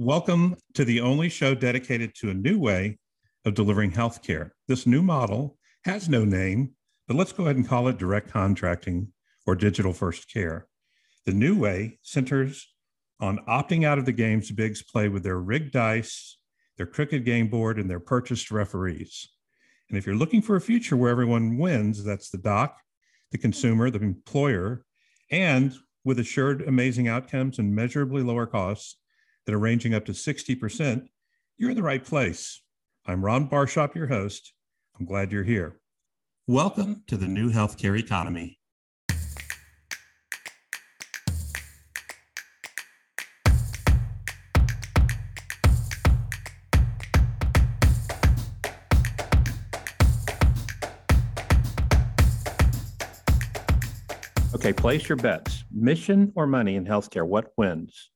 Welcome to the only show dedicated to a new way of delivering healthcare. This new model has no name, but let's go ahead and call it direct contracting or digital first care. The new way centers on opting out of the games bigs play with their rigged dice, their crooked game board, and their purchased referees. And if you're looking for a future where everyone wins, that's the doc, the consumer, the employer, and with assured amazing outcomes and measurably lower costs that are ranging up to 60%, you're in the right place. I'm Ron Barshop, your host. I'm glad you're here. Welcome to the new healthcare economy. Okay, place your bets. Mission or money in healthcare? What wins?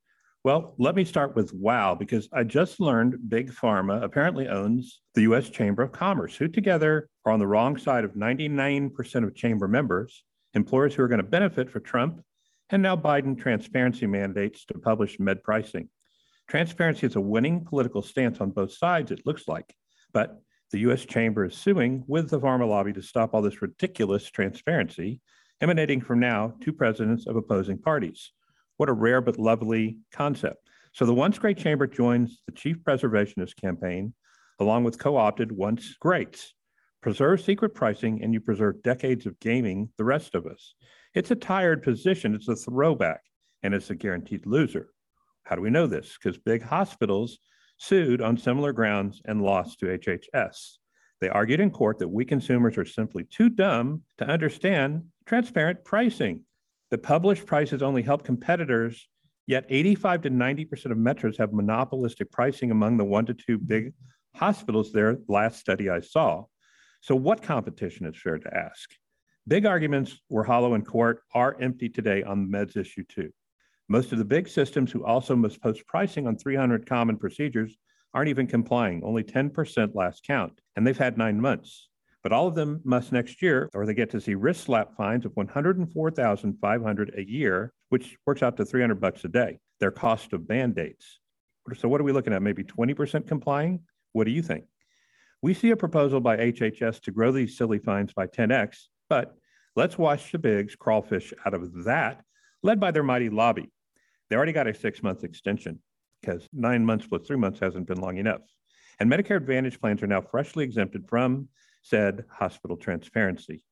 Well, let me start with wow, because I just learned Big Pharma apparently owns the US Chamber of Commerce, who together are on the wrong side of 99% of chamber members, employers who are going to benefit for Trump and now Biden transparency mandates to publish med pricing. Transparency is a winning political stance on both sides, it looks like. But the US Chamber is suing with the pharma lobby to stop all this ridiculous transparency emanating from now two presidents of opposing parties. What a rare but lovely concept. So the Once Great Chamber joins the Chief Preservationist campaign, along with co opted Once Greats. Preserve secret pricing and you preserve decades of gaming the rest of us. It's a tired position, it's a throwback, and it's a guaranteed loser. How do we know this? Because big hospitals sued on similar grounds and lost to HHS. They argued in court that we consumers are simply too dumb to understand transparent pricing. The published prices only help competitors, yet 85 to 90% of metros have monopolistic pricing among the one to two big hospitals there, last study I saw. So, what competition is fair to ask? Big arguments were hollow in court are empty today on the meds issue, too. Most of the big systems who also must post pricing on 300 common procedures aren't even complying, only 10% last count, and they've had nine months but all of them must next year, or they get to see wrist slap fines of 104,500 a year, which works out to 300 bucks a day. Their cost of band-aids. So what are we looking at? Maybe 20% complying? What do you think? We see a proposal by HHS to grow these silly fines by 10x, but let's watch the bigs crawfish out of that, led by their mighty lobby. They already got a six-month extension because nine months plus three months hasn't been long enough. And Medicare Advantage plans are now freshly exempted from said hospital transparency.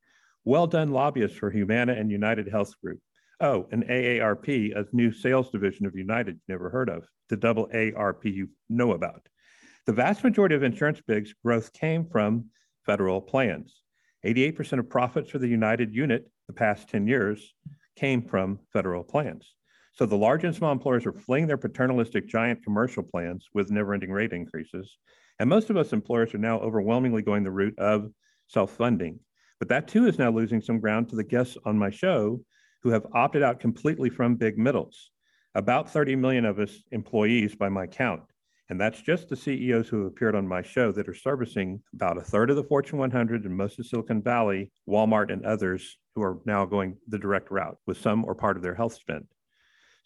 Well done, lobbyists for Humana and United Health Group. Oh, and AARP, a new sales division of United you never heard of, the double ARP you know about. The vast majority of insurance bigs growth came from federal plans. 88% of profits for the United unit the past 10 years came from federal plans. So the large and small employers are fleeing their paternalistic giant commercial plans with never ending rate increases and most of us employers are now overwhelmingly going the route of self funding. But that too is now losing some ground to the guests on my show who have opted out completely from big middles. About 30 million of us employees by my count. And that's just the CEOs who have appeared on my show that are servicing about a third of the Fortune 100 and most of Silicon Valley, Walmart, and others who are now going the direct route with some or part of their health spend.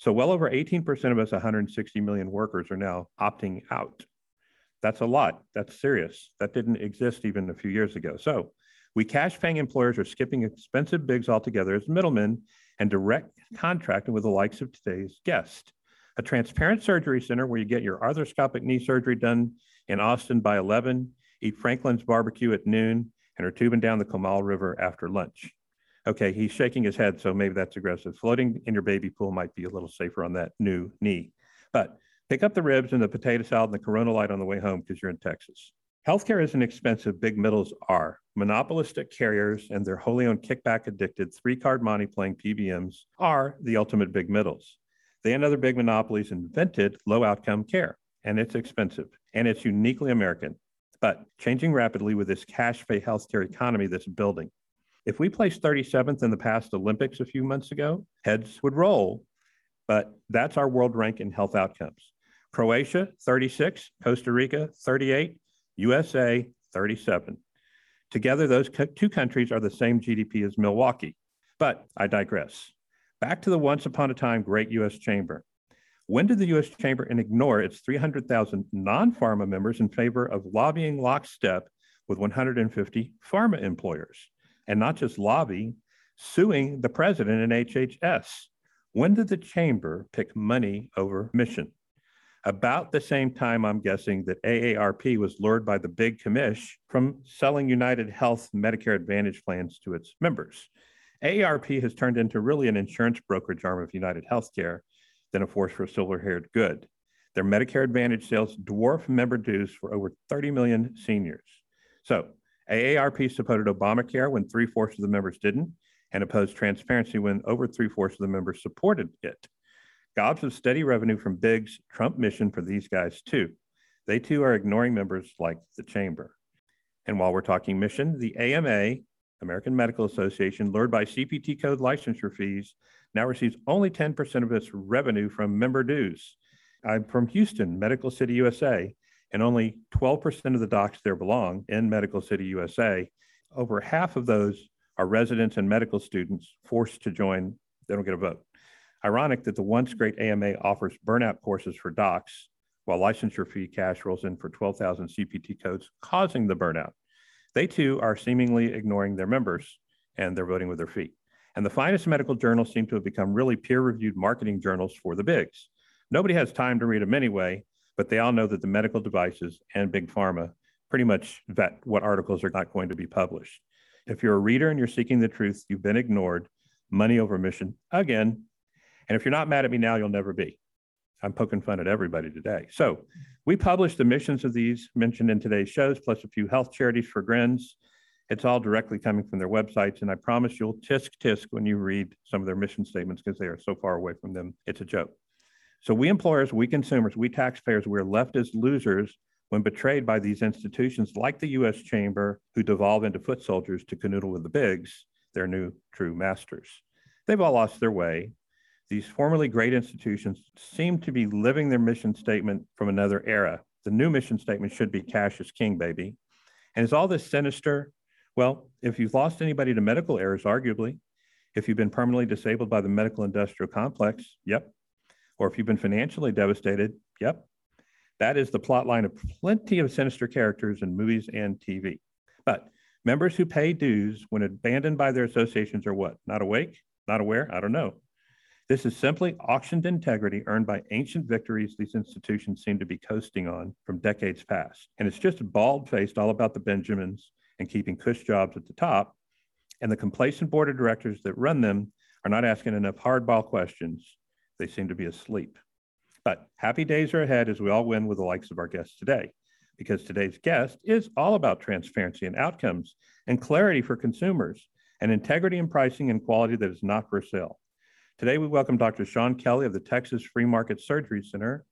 So, well over 18% of us, 160 million workers, are now opting out. That's a lot. That's serious. That didn't exist even a few years ago. So we cash paying employers are skipping expensive bigs altogether as middlemen and direct contracting with the likes of today's guest. A transparent surgery center where you get your arthroscopic knee surgery done in Austin by 11, eat Franklin's barbecue at noon, and are tubing down the Comal River after lunch. Okay, he's shaking his head, so maybe that's aggressive. Floating in your baby pool might be a little safer on that new knee. But Pick up the ribs and the potato salad and the Corona Light on the way home because you're in Texas. Healthcare isn't expensive, big middles are. Monopolistic carriers and their wholly owned kickback addicted three card money playing PBMs are the ultimate big middles. They and other big monopolies invented low outcome care, and it's expensive and it's uniquely American, but changing rapidly with this cash pay healthcare economy that's building. If we placed 37th in the past Olympics a few months ago, heads would roll, but that's our world rank in health outcomes. Croatia, 36, Costa Rica, 38, USA, 37. Together, those two countries are the same GDP as Milwaukee. But I digress. Back to the once upon a time great US chamber. When did the U.S. Chamber ignore its 300,000 non pharma members in favor of lobbying lockstep with 150 pharma employers? And not just lobby, suing the president and HHS. When did the chamber pick money over mission? About the same time, I'm guessing that AARP was lured by the big commish from selling United Health Medicare Advantage plans to its members. AARP has turned into really an insurance brokerage arm of United Healthcare than a force for silver haired good. Their Medicare Advantage sales dwarf member dues for over 30 million seniors. So, AARP supported Obamacare when three fourths of the members didn't, and opposed transparency when over three fourths of the members supported it. Gobs of steady revenue from Big's Trump mission for these guys, too. They too are ignoring members like the chamber. And while we're talking mission, the AMA, American Medical Association, lured by CPT code licensure fees, now receives only 10% of its revenue from member dues. I'm from Houston, Medical City, USA, and only 12% of the docs there belong in Medical City, USA. Over half of those are residents and medical students forced to join. They don't get a vote. Ironic that the once great AMA offers burnout courses for docs, while licensure fee cash rolls in for 12,000 CPT codes, causing the burnout. They too are seemingly ignoring their members and they're voting with their feet. And the finest medical journals seem to have become really peer reviewed marketing journals for the bigs. Nobody has time to read them anyway, but they all know that the medical devices and big pharma pretty much vet what articles are not going to be published. If you're a reader and you're seeking the truth, you've been ignored, money over mission again, and if you're not mad at me now, you'll never be. I'm poking fun at everybody today. So we publish the missions of these mentioned in today's shows, plus a few health charities for grins. It's all directly coming from their websites. And I promise you'll tisk tisk when you read some of their mission statements because they are so far away from them. It's a joke. So we employers, we consumers, we taxpayers, we're left as losers when betrayed by these institutions like the US Chamber, who devolve into foot soldiers to canoodle with the bigs, their new true masters. They've all lost their way. These formerly great institutions seem to be living their mission statement from another era. The new mission statement should be cash is king, baby. And is all this sinister? Well, if you've lost anybody to medical errors, arguably, if you've been permanently disabled by the medical industrial complex, yep. Or if you've been financially devastated, yep. That is the plot line of plenty of sinister characters in movies and TV. But members who pay dues when abandoned by their associations are what? Not awake? Not aware? I don't know. This is simply auctioned integrity earned by ancient victories these institutions seem to be coasting on from decades past. And it's just bald faced all about the Benjamins and keeping cush jobs at the top. And the complacent board of directors that run them are not asking enough hardball questions. They seem to be asleep. But happy days are ahead as we all win with the likes of our guests today, because today's guest is all about transparency and outcomes and clarity for consumers and integrity in pricing and quality that is not for sale. Today, we welcome Dr. Sean Kelly of the Texas Free Market Surgery Center.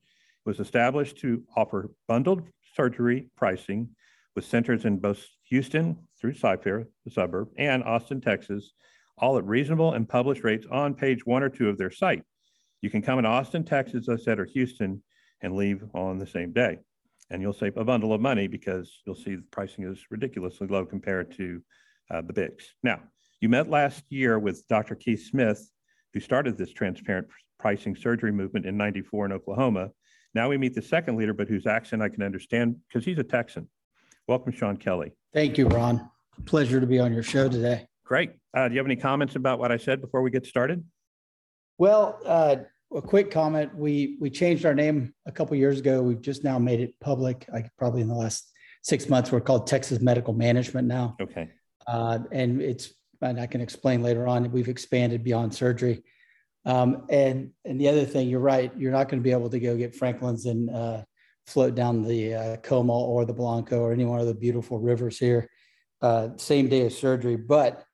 It was established to offer bundled surgery pricing with centers in both Houston through Cy-Fair, the suburb, and Austin, Texas, all at reasonable and published rates on page one or two of their site. You can come in Austin, Texas, as I said, or Houston, and leave on the same day. And you'll save a bundle of money because you'll see the pricing is ridiculously low compared to uh, the bigs. Now, you met last year with Dr. Keith Smith who started this transparent pricing surgery movement in 94 in Oklahoma. Now we meet the second leader, but whose accent I can understand because he's a Texan. Welcome, Sean Kelly. Thank you, Ron. Pleasure to be on your show today. Great. Uh, do you have any comments about what I said before we get started? Well, uh, a quick comment. We we changed our name a couple years ago. We've just now made it public. Like probably in the last six months, we're called Texas Medical Management now. Okay. Uh, and it's and I can explain later on, we've expanded beyond surgery. Um, and and the other thing, you're right, you're not going to be able to go get Franklin's and uh, float down the uh, Comal or the Blanco or any one of the beautiful rivers here, uh, same day of surgery. But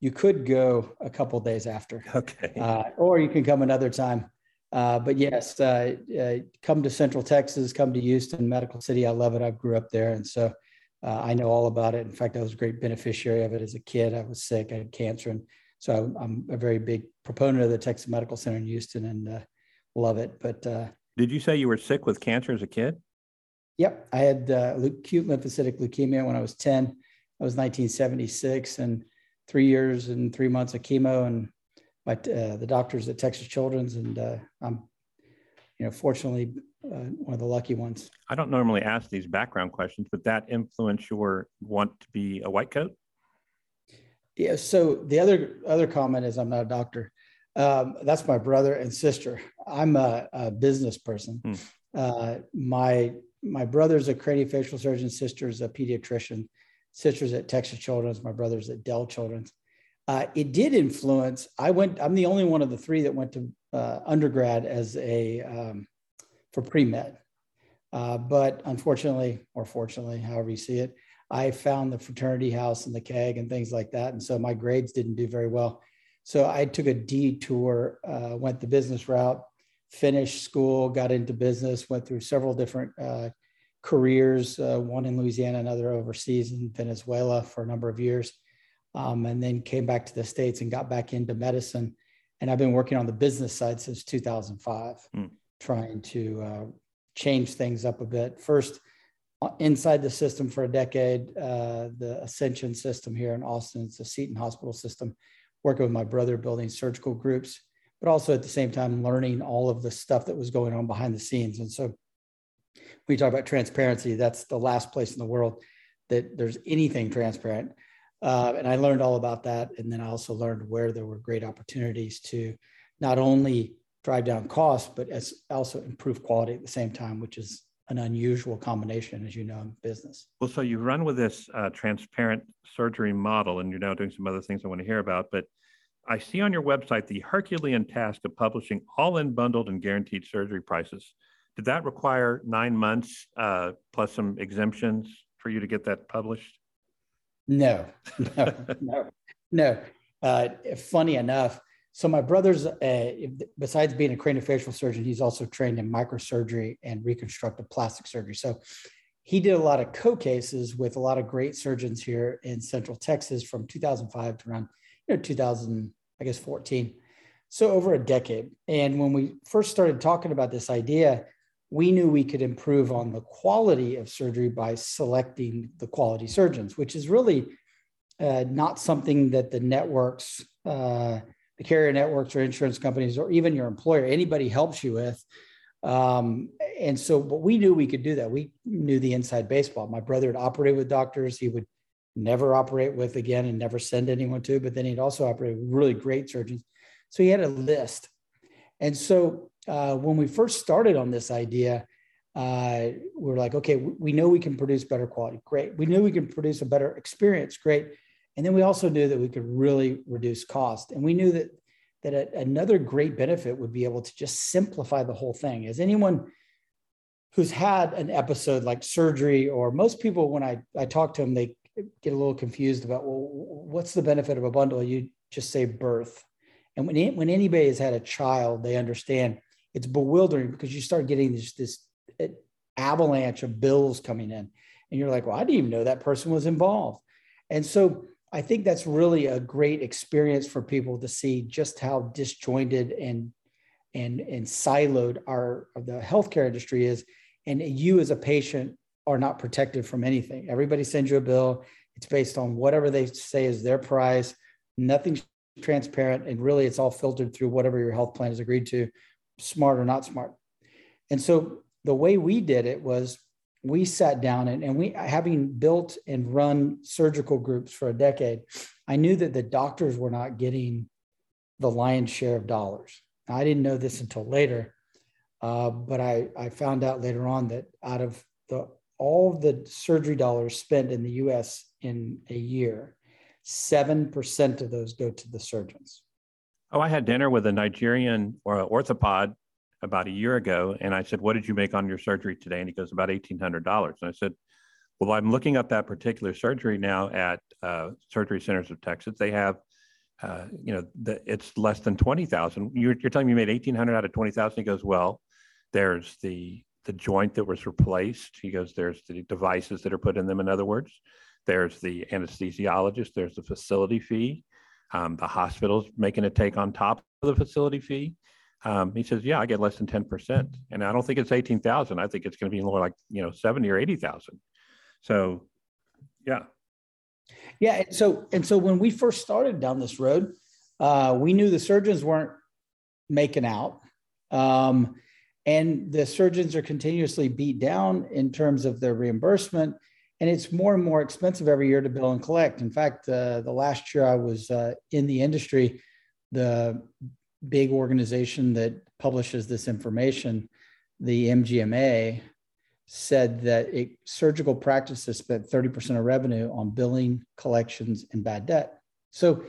you could go a couple days after. Okay. Uh, or you can come another time. Uh, but yes, uh, come to Central Texas, come to Houston, Medical City. I love it. I grew up there, and so uh, I know all about it. In fact, I was a great beneficiary of it as a kid. I was sick, I had cancer. And so I'm a very big proponent of the Texas Medical Center in Houston and uh, love it. But uh, did you say you were sick with cancer as a kid? Yep. I had uh, acute lymphocytic leukemia when I was 10. That was 1976 and three years and three months of chemo and my, uh, the doctors at Texas Children's. And uh, I'm you know, fortunately, uh, one of the lucky ones. I don't normally ask these background questions, but that influence your want to be a white coat? Yeah. So the other other comment is I'm not a doctor. Um, that's my brother and sister. I'm a, a business person. Hmm. Uh, my my brother's a craniofacial surgeon, sister's a pediatrician, sister's at Texas Children's, my brother's at Dell Children's. Uh, it did influence. I went. I'm the only one of the three that went to uh, undergrad as a um, for pre med, uh, but unfortunately, or fortunately, however you see it, I found the fraternity house and the keg and things like that, and so my grades didn't do very well. So I took a detour, uh, went the business route, finished school, got into business, went through several different uh, careers, uh, one in Louisiana, another overseas in Venezuela for a number of years, um, and then came back to the States and got back into medicine. And I've been working on the business side since 2005, mm. trying to uh, change things up a bit. First, uh, inside the system for a decade, uh, the Ascension system here in Austin, it's a Seton Hospital system, working with my brother building surgical groups but also at the same time learning all of the stuff that was going on behind the scenes. And so when you talk about transparency, that's the last place in the world that there's anything transparent. Uh, and I learned all about that. And then I also learned where there were great opportunities to not only drive down costs, but as also improve quality at the same time, which is an unusual combination, as you know, in business. Well, so you run with this uh, transparent surgery model, and you're now doing some other things I want to hear about. But I see on your website the Herculean task of publishing all in bundled and guaranteed surgery prices. Did that require nine months uh, plus some exemptions for you to get that published? No, no, no, no. Uh, funny enough, so my brother's, uh, besides being a craniofacial surgeon, he's also trained in microsurgery and reconstructive plastic surgery. So he did a lot of co-cases with a lot of great surgeons here in Central Texas from 2005 to around you know 2000 I guess 14. So over a decade. And when we first started talking about this idea, we knew we could improve on the quality of surgery by selecting the quality surgeons, which is really uh, not something that the networks, uh, the carrier networks or insurance companies, or even your employer, anybody helps you with. Um, and so, but we knew we could do that. We knew the inside baseball. My brother had operated with doctors. He would never operate with again and never send anyone to, but then he'd also operate with really great surgeons. So he had a list. And so uh, when we first started on this idea, uh, we are like, okay, we know we can produce better quality. Great. We knew we could produce a better experience. Great. And then we also knew that we could really reduce cost. And we knew that that a, another great benefit would be able to just simplify the whole thing. As anyone who's had an episode like surgery, or most people, when I, I talk to them, they get a little confused about well, what's the benefit of a bundle? You just say birth, and when when anybody has had a child, they understand it's bewildering because you start getting this this uh, avalanche of bills coming in, and you're like, well, I didn't even know that person was involved, and so I think that's really a great experience for people to see just how disjointed and and and siloed our the healthcare industry is, and you as a patient are not protected from anything. Everybody sends you a bill. It's based on whatever they say is their price. Nothing's transparent. And really, it's all filtered through whatever your health plan has agreed to, smart or not smart. And so the way we did it was we sat down and, and we, having built and run surgical groups for a decade, I knew that the doctors were not getting the lion's share of dollars. I didn't know this until later, uh, but I, I found out later on that out of the all the surgery dollars spent in the US in a year, 7% of those go to the surgeons. Oh, I had dinner with a Nigerian or orthopod about a year ago. And I said, What did you make on your surgery today? And he goes, About $1,800. And I said, Well, I'm looking up that particular surgery now at uh, Surgery Centers of Texas. They have, uh, you know, the, it's less than 20,000. You're, you're telling me you made 1,800 out of 20,000. He goes, Well, there's the the joint that was replaced. He goes, there's the devices that are put in them. In other words, there's the anesthesiologist, there's the facility fee. Um, the hospital's making a take on top of the facility fee. Um, he says, yeah, I get less than 10%. And I don't think it's 18,000. I think it's going to be more like, you know, 70 or 80,000. So, yeah. Yeah. And so, and so when we first started down this road, uh, we knew the surgeons weren't making out. Um, And the surgeons are continuously beat down in terms of their reimbursement. And it's more and more expensive every year to bill and collect. In fact, uh, the last year I was uh, in the industry, the big organization that publishes this information, the MGMA, said that it, surgical practices spent 30% of revenue on billing, collections, and bad debt. So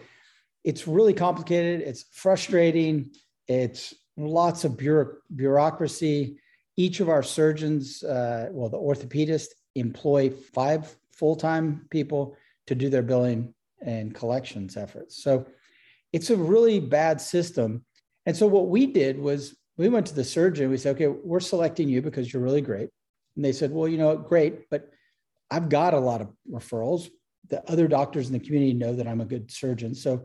it's really complicated. It's frustrating. It's lots of bureau- bureaucracy. Each of our surgeons, uh, well, the orthopedist, employ five full time people to do their billing and collections efforts. So it's a really bad system. And so what we did was we went to the surgeon. We said, okay, we're selecting you because you're really great. And they said, well, you know, great, but I've got a lot of referrals. The other doctors in the community know that I'm a good surgeon. So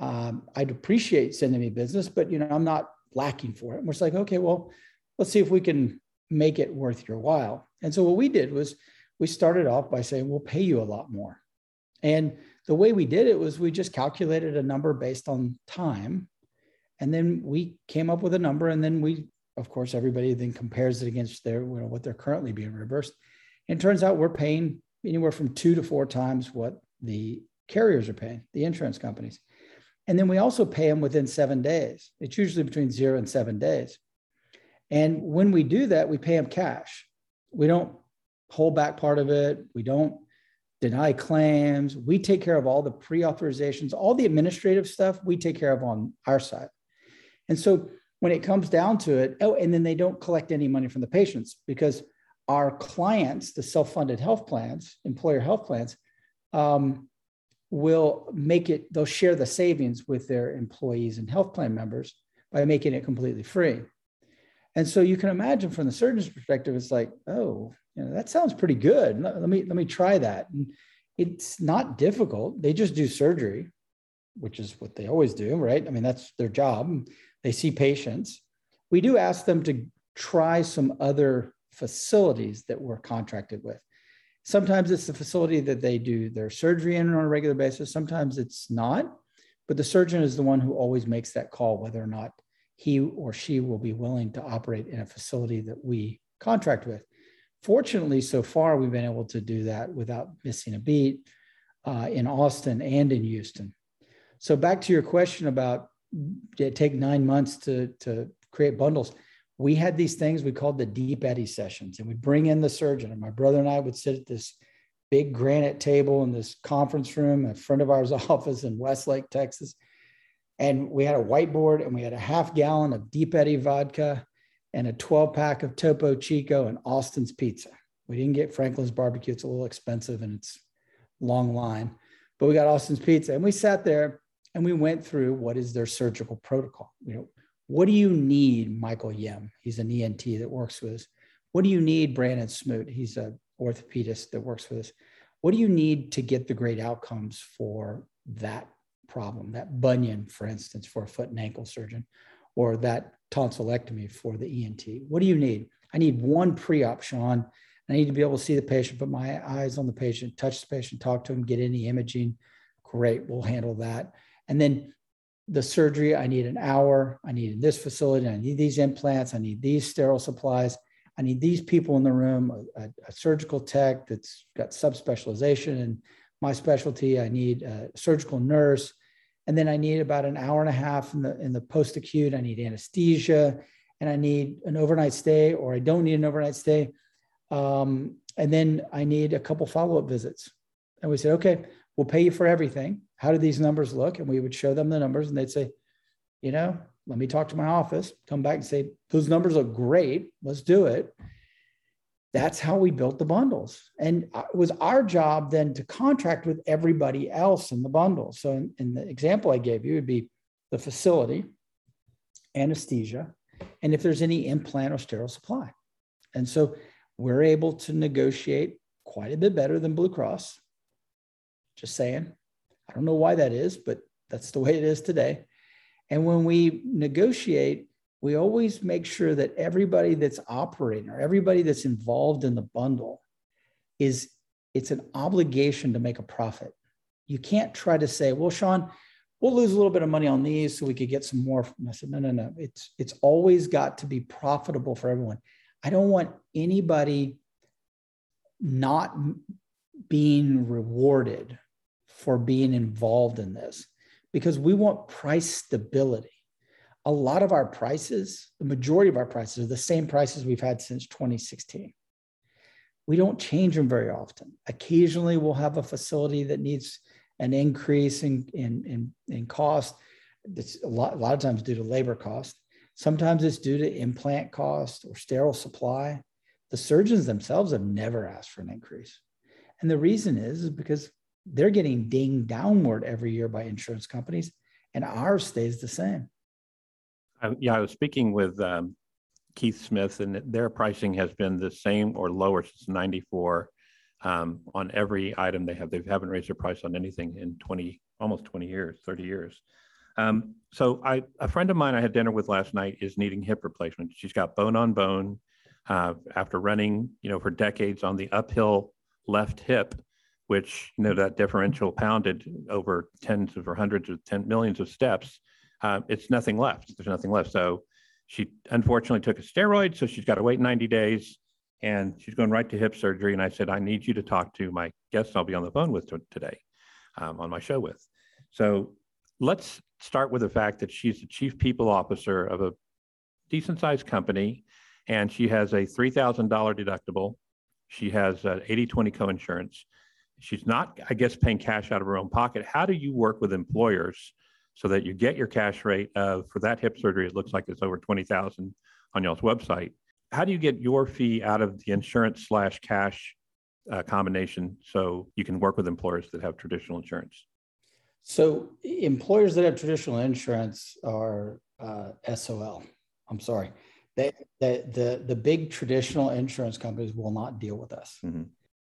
um, I'd appreciate sending me business, but, you know, I'm not lacking for it. And we're like, okay, well, let's see if we can make it worth your while. And so what we did was we started off by saying, we'll pay you a lot more. And the way we did it was we just calculated a number based on time. And then we came up with a number and then we of course, everybody then compares it against their you know, what they're currently being reimbursed. And it turns out we're paying anywhere from two to four times what the carriers are paying, the insurance companies. And then we also pay them within seven days. It's usually between zero and seven days. And when we do that, we pay them cash. We don't hold back part of it. We don't deny claims. We take care of all the pre authorizations, all the administrative stuff we take care of on our side. And so when it comes down to it, oh, and then they don't collect any money from the patients because our clients, the self-funded health plans, employer health plans, um, will make it, they'll share the savings with their employees and health plan members by making it completely free. And so you can imagine from the surgeon's perspective, it's like, oh, you know, that sounds pretty good. Let, let me let me try that. And it's not difficult. They just do surgery, which is what they always do, right? I mean, that's their job they see patients. We do ask them to try some other facilities that we're contracted with. Sometimes it's the facility that they do their surgery in on a regular basis. Sometimes it's not, but the surgeon is the one who always makes that call whether or not he or she will be willing to operate in a facility that we contract with. Fortunately, so far, we've been able to do that without missing a beat uh, in Austin and in Houston. So, back to your question about it take nine months to, to create bundles. We had these things we called the deep eddy sessions, and we bring in the surgeon. And my brother and I would sit at this big granite table in this conference room, a friend of ours office in Westlake, Texas. And we had a whiteboard and we had a half gallon of deep eddy vodka and a 12 pack of Topo Chico and Austin's pizza. We didn't get Franklin's barbecue. It's a little expensive and it's long line, but we got Austin's pizza. And we sat there and we went through what is their surgical protocol. You know, what do you need, Michael Yem? He's an ENT that works with us. What do you need, Brandon Smoot? He's a orthopedist that works with us. What do you need to get the great outcomes for that problem, that bunion, for instance, for a foot and ankle surgeon, or that tonsillectomy for the ENT? What do you need? I need one pre-op, Sean. I need to be able to see the patient, put my eyes on the patient, touch the patient, talk to him, get any imaging. Great, we'll handle that. And then the surgery, I need an hour. I need in this facility. I need these implants. I need these sterile supplies. I need these people in the room, a, a surgical tech that's got subspecialization in my specialty. I need a surgical nurse. And then I need about an hour and a half in the, in the post acute. I need anesthesia and I need an overnight stay, or I don't need an overnight stay. Um, and then I need a couple follow up visits. And we said, okay, we'll pay you for everything how do these numbers look? And we would show them the numbers and they'd say, you know, let me talk to my office, come back and say, those numbers look great. Let's do it. That's how we built the bundles. And uh, it was our job then to contract with everybody else in the bundle. So, in, in the example I gave you, would be the facility, anesthesia, and if there's any implant or sterile supply. And so we're able to negotiate quite a bit better than Blue Cross. Just saying, I don't know why that is, but that's the way it is today. And when we negotiate, we always make sure that everybody that's operating or everybody that's involved in the bundle is it's an obligation to make a profit. You can't try to say, well, Sean, we'll lose a little bit of money on these so we could get some more. And I said, no, no, no. It's it's always got to be profitable for everyone. I don't want anybody not being rewarded for being involved in this because we want price stability. A lot of our prices, the majority of our prices are the same prices we've had since 2016. We don't change them very often. Occasionally, we'll have a facility that needs an increase in, in, in, in cost. It's a lot, a lot of times due to labor cost. Sometimes it's due to implant cost or sterile supply. The surgeons themselves have never asked for an increase. And the reason is, is because they're getting dinged downward every year by insurance companies, and ours stays the same. Yeah, I was speaking with um, Keith Smith, and their pricing has been the same or lower since '94 um, on every item they have. They haven't raised their price on anything in 20, almost 20 years, 30 years. Um, so I, a friend of mine I had dinner with last night is needing hip replacement. She's got bone on bone uh, after running, you know, for decades on the uphill left hip, which, you know, that differential pounded over tens of or hundreds of ten millions of steps. Uh, it's nothing left. There's nothing left. So she unfortunately took a steroid. So she's got to wait 90 days and she's going right to hip surgery. And I said, I need you to talk to my guest I'll be on the phone with today um, on my show with. So let's start with the fact that she's the chief people officer of a decent sized company and she has a $3,000 deductible. She has 80 20 coinsurance. She's not, I guess, paying cash out of her own pocket. How do you work with employers so that you get your cash rate of, for that hip surgery? It looks like it's over 20,000 on y'all's website how do you get your fee out of the insurance slash cash uh, combination so you can work with employers that have traditional insurance? So employers that have traditional insurance are uh, SOL. I'm sorry. They, the, the, the big traditional insurance companies will not deal with us. Mm-hmm.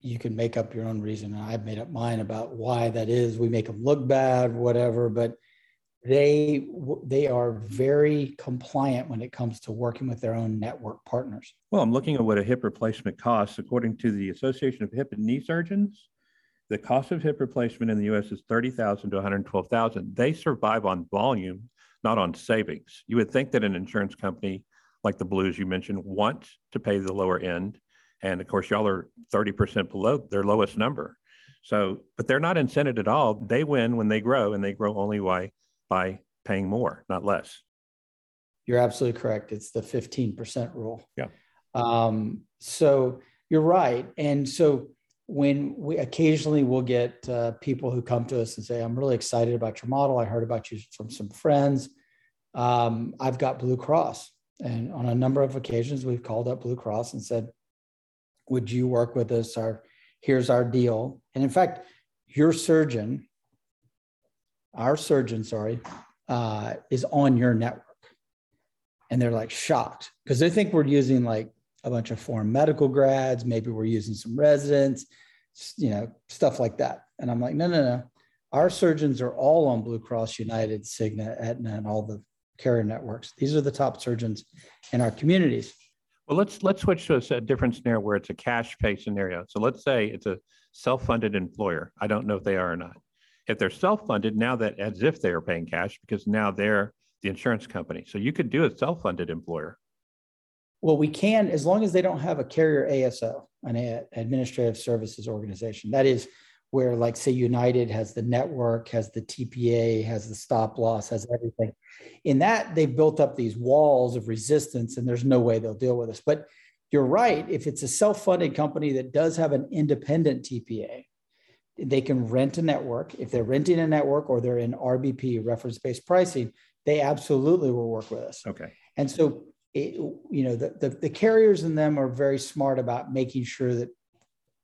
You can make up your own reason. And I've made up mine about why that is. We make them look bad, whatever. But they they are very compliant when it comes to working with their own network partners. Well, I'm looking at what a hip replacement costs. According to the Association of Hip and Knee Surgeons, the cost of hip replacement in the U.S. is thirty thousand to one hundred twelve thousand. They survive on volume, not on savings. You would think that an insurance company like the Blues you mentioned want to pay the lower end, and of course, y'all are thirty percent below their lowest number. So, but they're not incented at all. They win when they grow, and they grow only by by paying more, not less. You're absolutely correct. It's the 15% rule. Yeah. Um, so you're right. And so when we occasionally will get uh, people who come to us and say, I'm really excited about your model. I heard about you from some friends. Um, I've got Blue Cross. And on a number of occasions, we've called up Blue Cross and said, Would you work with us? Our, here's our deal. And in fact, your surgeon our surgeon, sorry, uh, is on your network. And they're like shocked because they think we're using like a bunch of foreign medical grads. Maybe we're using some residents, you know, stuff like that. And I'm like, no, no, no. Our surgeons are all on Blue Cross, United, Cigna, Aetna, and all the carrier networks. These are the top surgeons in our communities. Well, let's let's switch to a, a different scenario where it's a cash pay scenario. So let's say it's a self-funded employer. I don't know if they are or not. If they're self-funded, now that as if they are paying cash because now they're the insurance company. So you could do a self-funded employer. Well, we can as long as they don't have a carrier ASO, an administrative services organization. That is where, like, say, United has the network, has the TPA, has the stop loss, has everything. In that, they've built up these walls of resistance, and there's no way they'll deal with us. But you're right. If it's a self funded company that does have an independent TPA, they can rent a network. If they're renting a network or they're in RBP, reference based pricing, they absolutely will work with us. Okay. And so, it, you know, the, the, the carriers in them are very smart about making sure that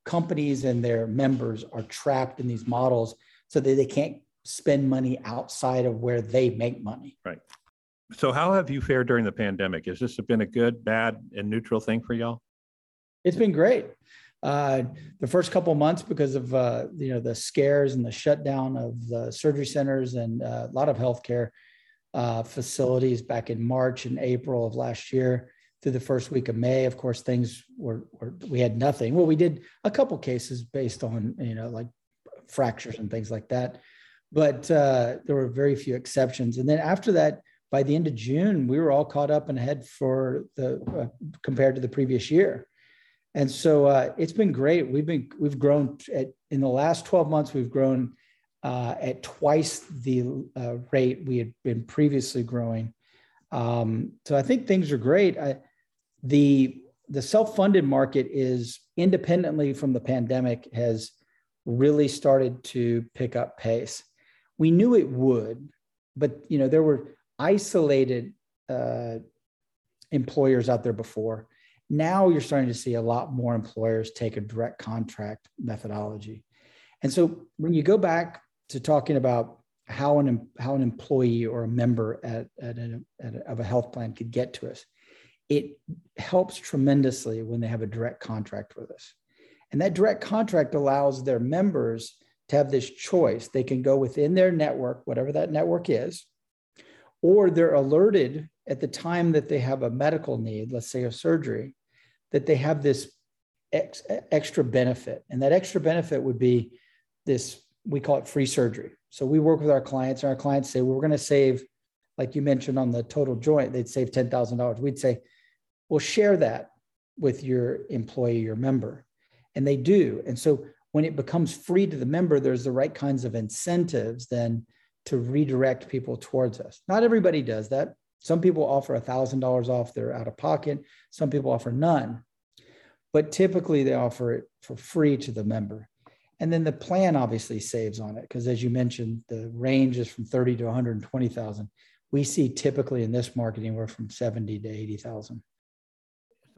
companies and their members are trapped in these models so that they can't spend money outside of where they make money. Right. So, how have you fared during the pandemic? Has this been a good, bad, and neutral thing for y'all? It's been great uh, the first couple months because of uh, you know the scares and the shutdown of the surgery centers and uh, a lot of healthcare uh, facilities back in March and April of last year through the first week of May. Of course, things were, were we had nothing. Well, we did a couple cases based on you know like fractures and things like that. but uh, there were very few exceptions. And then after that, by the end of June, we were all caught up and ahead for the uh, compared to the previous year. And so uh, it's been great. We've been we've grown at, in the last 12 months. We've grown uh, at twice the uh, rate we had been previously growing. Um, so I think things are great. I, the the self-funded market is independently from the pandemic has really started to pick up pace. We knew it would, but you know there were isolated uh, employers out there before. Now you're starting to see a lot more employers take a direct contract methodology. And so when you go back to talking about how an how an employee or a member at, at, a, at a, of a health plan could get to us, it helps tremendously when they have a direct contract with us. And that direct contract allows their members to have this choice. They can go within their network, whatever that network is, or they're alerted at the time that they have a medical need, let's say a surgery, that they have this ex, extra benefit. And that extra benefit would be this, we call it free surgery. So we work with our clients, and our clients say, well, we're going to save, like you mentioned on the total joint, they'd save $10,000. We'd say, well, share that with your employee, your member. And they do. And so when it becomes free to the member, there's the right kinds of incentives then to redirect people towards us. Not everybody does that. Some people offer $1,000 off their out of pocket, some people offer none. But typically they offer it for free to the member. And then the plan obviously saves on it because as you mentioned, the range is from 30 to 120,000. We see typically in this market anywhere from 70 to 80,000.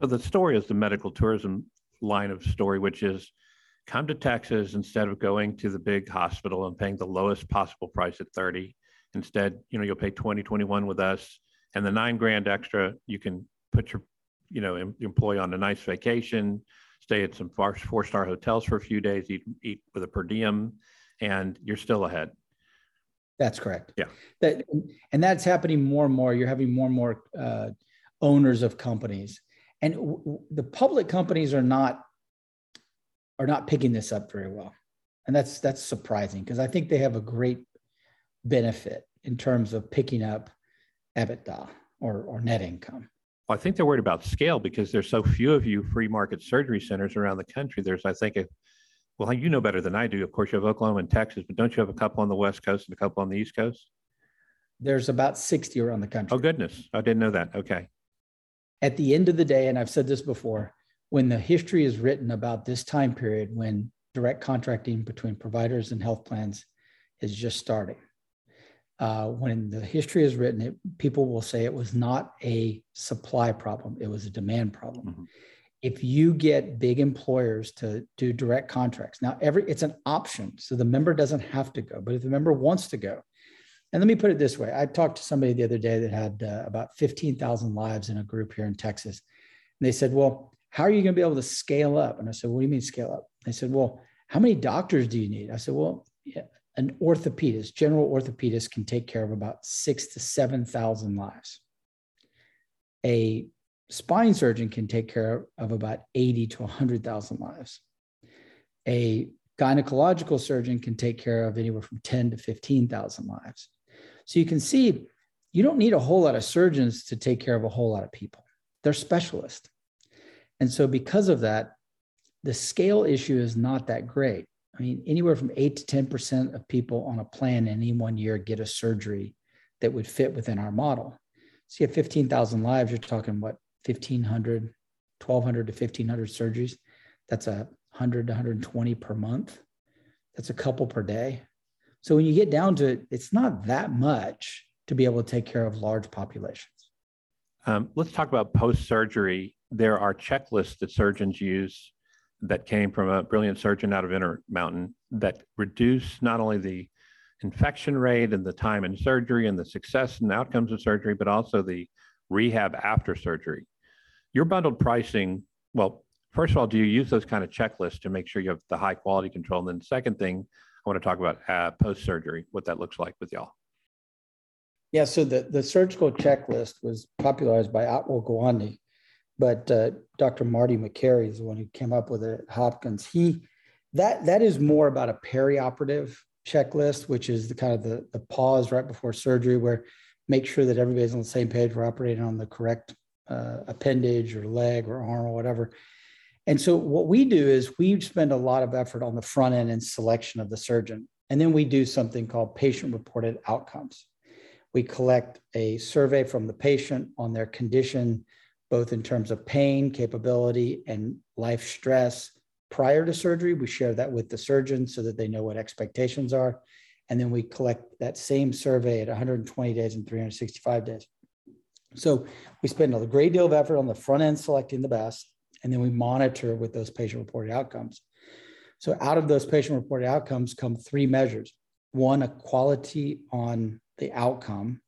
So the story is the medical tourism line of story, which is come to Texas instead of going to the big hospital and paying the lowest possible price at 30. Instead, you know, you'll pay 20, 21 with us and the nine grand extra, you can put your, you know, employee on a nice vacation, stay at some four, four star hotels for a few days, eat, eat with a per diem, and you're still ahead. That's correct. Yeah. That, and that's happening more and more. You're having more and more uh, owners of companies, and w- w- the public companies are not are not picking this up very well. And that's that's surprising because I think they have a great benefit in terms of picking up EBITDA or, or net income. Well, I think they're worried about scale because there's so few of you free market surgery centers around the country. There's, I think, a, well, you know better than I do. Of course, you have Oklahoma and Texas, but don't you have a couple on the West Coast and a couple on the East Coast? There's about 60 around the country. Oh, goodness. I didn't know that. Okay. At the end of the day, and I've said this before, when the history is written about this time period when direct contracting between providers and health plans is just starting. Uh, when the history is written, it, people will say it was not a supply problem, it was a demand problem. Mm-hmm. If you get big employers to do direct contracts, now every it's an option, so the member doesn't have to go, but if the member wants to go, and let me put it this way: I talked to somebody the other day that had uh, about fifteen thousand lives in a group here in Texas, and they said, "Well, how are you going to be able to scale up? And I said, what do you mean scale up? They said, well, how many doctors do you need? I said, well, yeah, an orthopedist, general orthopedist can take care of about six to 7,000 lives. A spine surgeon can take care of about 80 to 100,000 lives. A gynecological surgeon can take care of anywhere from 10 to 15,000 lives. So you can see you don't need a whole lot of surgeons to take care of a whole lot of people. They're specialists. And so, because of that, the scale issue is not that great. I mean, anywhere from eight to 10% of people on a plan in any one year get a surgery that would fit within our model. So, you have 15,000 lives, you're talking what, 1,500, 1,200 to 1,500 surgeries. That's a 100 to 120 per month. That's a couple per day. So, when you get down to it, it's not that much to be able to take care of large populations. Um, let's talk about post surgery there are checklists that surgeons use that came from a brilliant surgeon out of Intermountain that reduce not only the infection rate and the time in surgery and the success and outcomes of surgery, but also the rehab after surgery. Your bundled pricing, well, first of all, do you use those kind of checklists to make sure you have the high quality control? And then the second thing, I want to talk about uh, post surgery, what that looks like with y'all. Yeah, so the, the surgical checklist was popularized by Atul Gawande, but uh, Dr. Marty Makary is the one who came up with it at Hopkins. He that that is more about a perioperative checklist, which is the kind of the, the pause right before surgery where make sure that everybody's on the same page. We're operating on the correct uh, appendage or leg or arm or whatever. And so what we do is we spend a lot of effort on the front end and selection of the surgeon. And then we do something called patient reported outcomes. We collect a survey from the patient on their condition, both in terms of pain, capability, and life stress prior to surgery. We share that with the surgeon so that they know what expectations are. And then we collect that same survey at 120 days and 365 days. So we spend a great deal of effort on the front end selecting the best and then we monitor with those patient reported outcomes. So out of those patient reported outcomes come three measures. One, a quality on the outcome.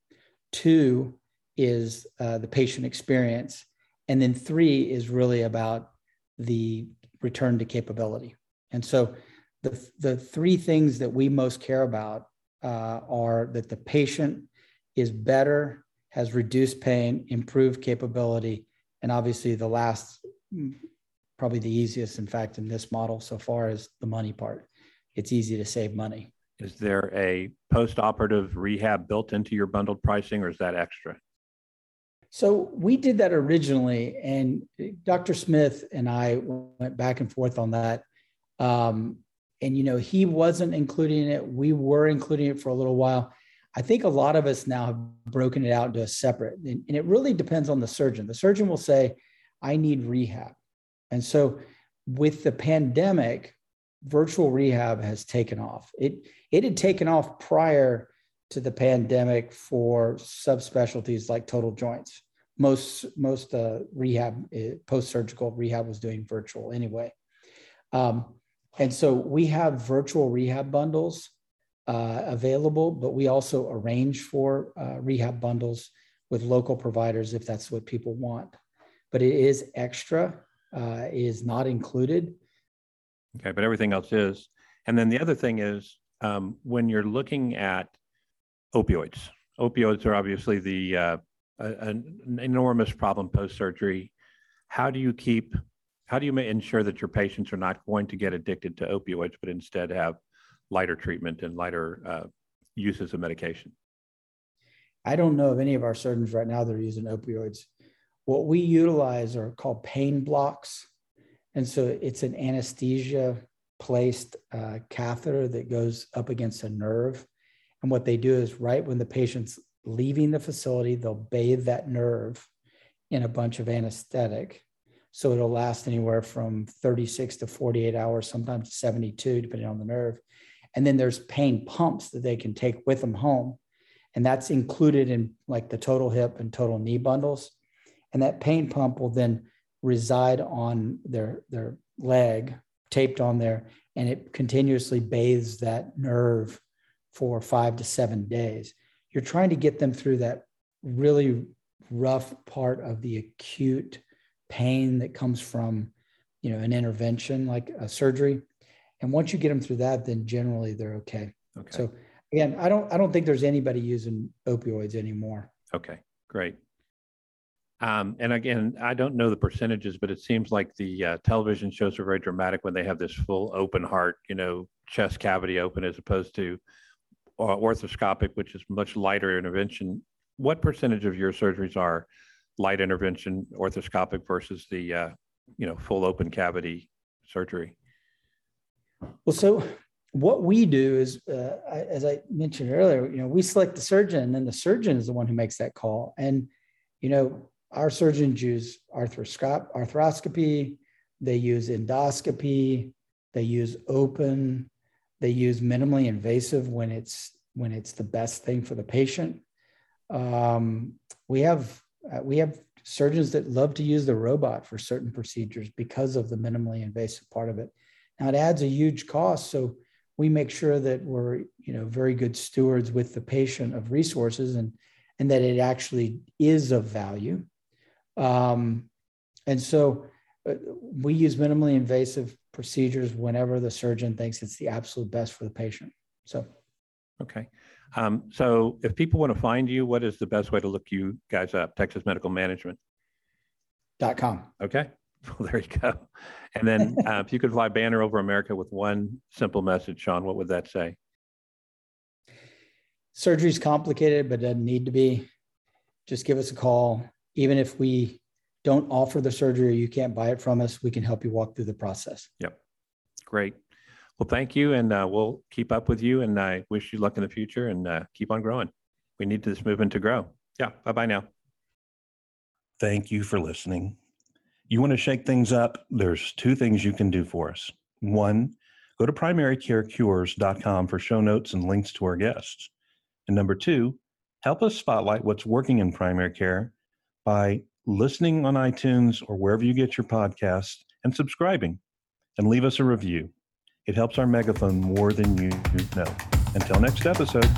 Two is uh, the patient experience. And then three is really about the return to capability. And so the, the three things that we most care about uh, are that the patient is better, has reduced pain, improved capability, and obviously the last probably the easiest, in fact, in this model so far is the money part. It's easy to save money. Is there a post-operative rehab built into your bundled pricing or is that extra? So we did that originally, and Dr. Smith and I went back and forth on that. Um, and you know, he wasn't including it. We were including it for a little while. I think a lot of us now have broken it out into a separate, and, and it really depends on the surgeon. The surgeon will say, I need rehab. And so with the pandemic, virtual rehab has taken off. It, it had taken off prior to the pandemic for subspecialties like total joints. Most, most uh, rehab, uh, post-surgical rehab was doing virtual anyway. Um, and so we have virtual rehab bundles uh, available, but we also arrange for uh, rehab bundles with local providers if that's what people want but it is extra, uh, is not included. Okay, but everything else is. And then the other thing is um, when you're looking at opioids, opioids are obviously the uh, an enormous problem post surgery. How do you keep, how do you ensure that your patients are not going to get addicted to opioids, but instead have lighter treatment and lighter uh, uses of medication? I don't know of any of our surgeons right now that are using opioids. What we utilize are called pain blocks. And so it's an anesthesia placed uh, catheter that goes up against a nerve. And what they do is, right when the patient's leaving the facility, they'll bathe that nerve in a bunch of anesthetic. So it'll last anywhere from 36 to 48 hours, sometimes 72, depending on the nerve. And then there's pain pumps that they can take with them home. And that's included in like the total hip and total knee bundles and that pain pump will then reside on their their leg taped on there and it continuously bathes that nerve for five to seven days. You're trying to get them through that really rough part of the acute pain that comes from you know an intervention like a surgery. And once you get them through that then generally they're okay. Okay. So again i don't i don't think there's anybody using opioids anymore. Okay great. Um, and again, I don't know the percentages, but it seems like the uh, television shows are very dramatic when they have this full open heart, you know, chest cavity open as opposed to uh, orthoscopic, which is much lighter intervention. What percentage of your surgeries are light intervention orthoscopic versus the, uh, you know, full open cavity surgery? Well, so what we do is, uh, as I mentioned earlier, you know, we select the surgeon, and then the surgeon is the one who makes that call. And you know, our surgeons use arthroscop- arthroscopy, they use endoscopy, they use open, they use minimally invasive when it's when it's the best thing for the patient. Um, we have uh, we have surgeons that love to use the robot for certain procedures because of the minimally invasive part of it. Now it adds a huge cost, so we make sure that we're you know very good stewards with the patient of resources and and that it actually is of value um, and so we use minimally invasive procedures whenever the surgeon thinks it's the absolute best for the patient. So, okay. Um, so if people want to find you, what is the best way to look you guys up? Texas Medical Management. Dot com. Okay. Well, there you go. And then uh, if you could fly banner over America with one simple message, Sean, what would that say? surgery's complicated, but it doesn't need to be. Just give us a call. Even if we don't offer the surgery or you can't buy it from us, we can help you walk through the process. Yep. Great. Well, thank you. And uh, we'll keep up with you. And I wish you luck in the future and uh, keep on growing. We need this movement to grow. Yeah. Bye bye now. Thank you for listening. You want to shake things up? There's two things you can do for us. One, go to primarycarecures.com for show notes and links to our guests. And number two, help us spotlight what's working in primary care by listening on iTunes or wherever you get your podcasts and subscribing and leave us a review. It helps our megaphone more than you know. Until next episode.